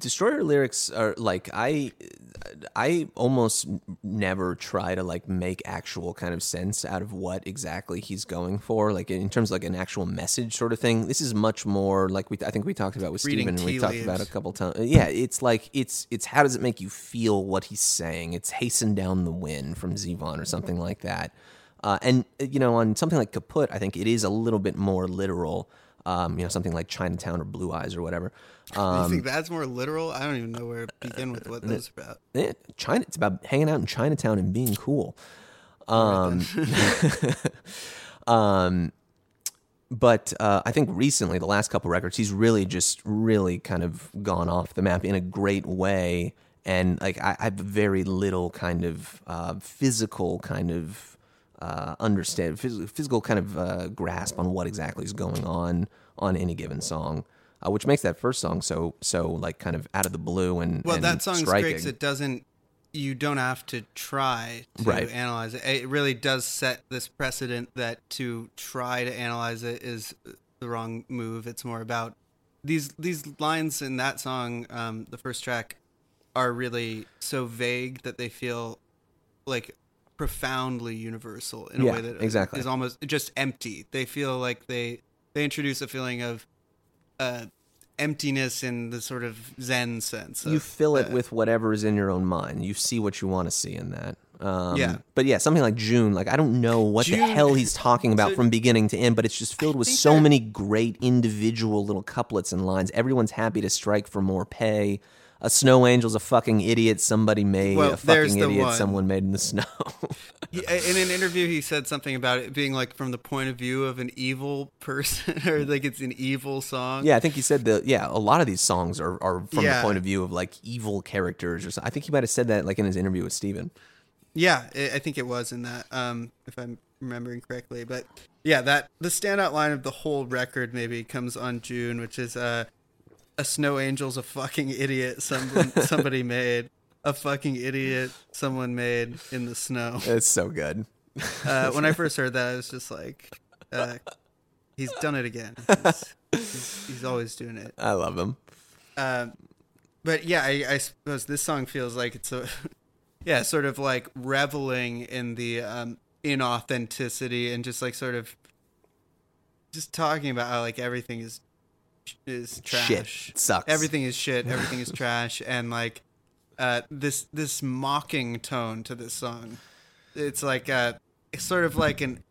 Destroyer lyrics are like I I almost never try to like make actual kind of sense out of what exactly he's going for like in terms of like an actual message sort of thing. This is much more like we I think we talked about with Reading Steven and we tea talked about a couple times. Yeah, it's like it's it's how does it make you feel what he's saying? It's hasten down the wind from Zevon or something like that. Uh, and you know, on something like Kaputt, I think it is a little bit more literal. Um, you know, something like Chinatown or Blue Eyes or whatever. Um, you think that's more literal? I don't even know where to begin with what those are about. eh, China. It's about hanging out in Chinatown and being cool. Um, um, but uh, I think recently, the last couple records, he's really just really kind of gone off the map in a great way. And like I, I have very little kind of uh, physical kind of uh, understand phys- physical kind of uh, grasp on what exactly is going on on any given song, uh, which makes that first song so so like kind of out of the blue and Well, and that song's striking. great 'cause it doesn't. You don't have to try to Right. analyze it. It really does set this precedent that to try to analyze it is the wrong move. It's more about these these lines in that song, um, the first track, are really so vague that they feel like profoundly universal in Yeah, a way that exactly. is almost just empty. They feel like they they introduce a feeling of uh, emptiness in the sort of Zen sense. you fill it uh, with whatever is in your own mind. You see what you want to see in that. Um, Yeah. But yeah, something like June, like I don't know what the hell he's talking about so- from beginning to end, but it's just filled with so that- many great individual little couplets and lines. Everyone's happy to strike for more pay. A snow angel's a fucking idiot. Somebody made Well, a fucking the idiot. one. Someone made in the snow. In an interview, he said something about it being like from the point of view of an evil person, or like it's an evil song. yeah, I think he said that. Yeah, a lot of these songs are, are from Yeah. the point of view of like evil characters or something. I think he might have said that like in his interview with Steven. Yeah, I I think it was in that, um, if I'm remembering correctly. But yeah, that the standout line of the whole record maybe comes on June, which is uh, a snow angel's a fucking idiot. Someone somebody made a fucking idiot. Someone made in the snow. It's so good. Uh, when I first heard that, I was just like, uh, he's done it again. He's, he's, he's always doing it. I love him. Um, but yeah, I, I suppose this song feels like it's a, yeah, sort of like reveling in the um, inauthenticity and just like sort of just talking about how like everything is is trash. Shit. Sucks. Everything is shit. Everything is trash, and like uh, this this mocking tone to this song. It's like a it's sort of like an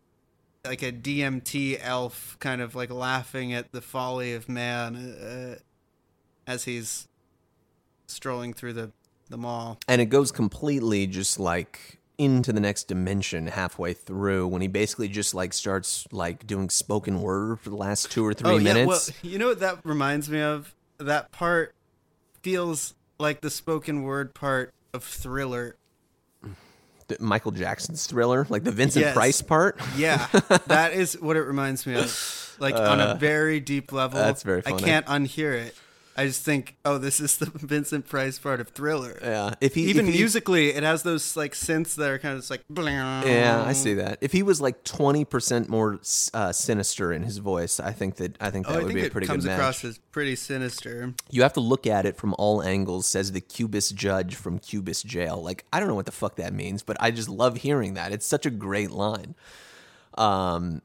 like a DMT elf kind of like laughing at the folly of man uh, as he's strolling through the the mall. and it goes completely just like into the next dimension halfway through when he basically just like starts like doing spoken word for the last two or three minutes. Oh, well, you know what that reminds me of? That part feels like the spoken word part of Thriller. The- Michael Jackson's thriller, like the Vincent Yes. Price part. Yeah, that is what it reminds me of. Like on a very deep level. Uh, that's very funny. I can't unhear it. I just think, oh, this is the Vincent Price part of Thriller. Yeah, if he Even if he- musically, it has those like synths that are kind of just like. Yeah, I see that. If he was like twenty percent more uh, sinister in his voice, I think that I think that Oh, would think be a pretty good match. Comes across as pretty sinister. You have to look at it from all angles, says the Cubist judge from Cubist jail. Like, I don't know what the fuck that means, but I just love hearing that. It's such a great line. Um,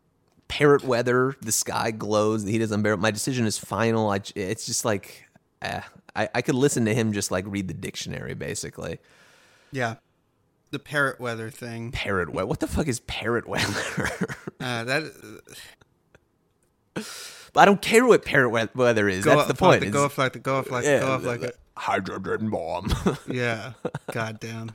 parrot weather, the sky glows, the heat is unbearable. My decision is final. I, it's just like, eh, I, I could listen to him just like read the dictionary, basically. Yeah, the parrot weather thing. Parrot weather. What the fuck is parrot weather? Uh, that but I don't care what parrot weather is. go That's the point. The, go off like the go off like yeah, the go off like the- hydrogen bomb. Yeah. God damn.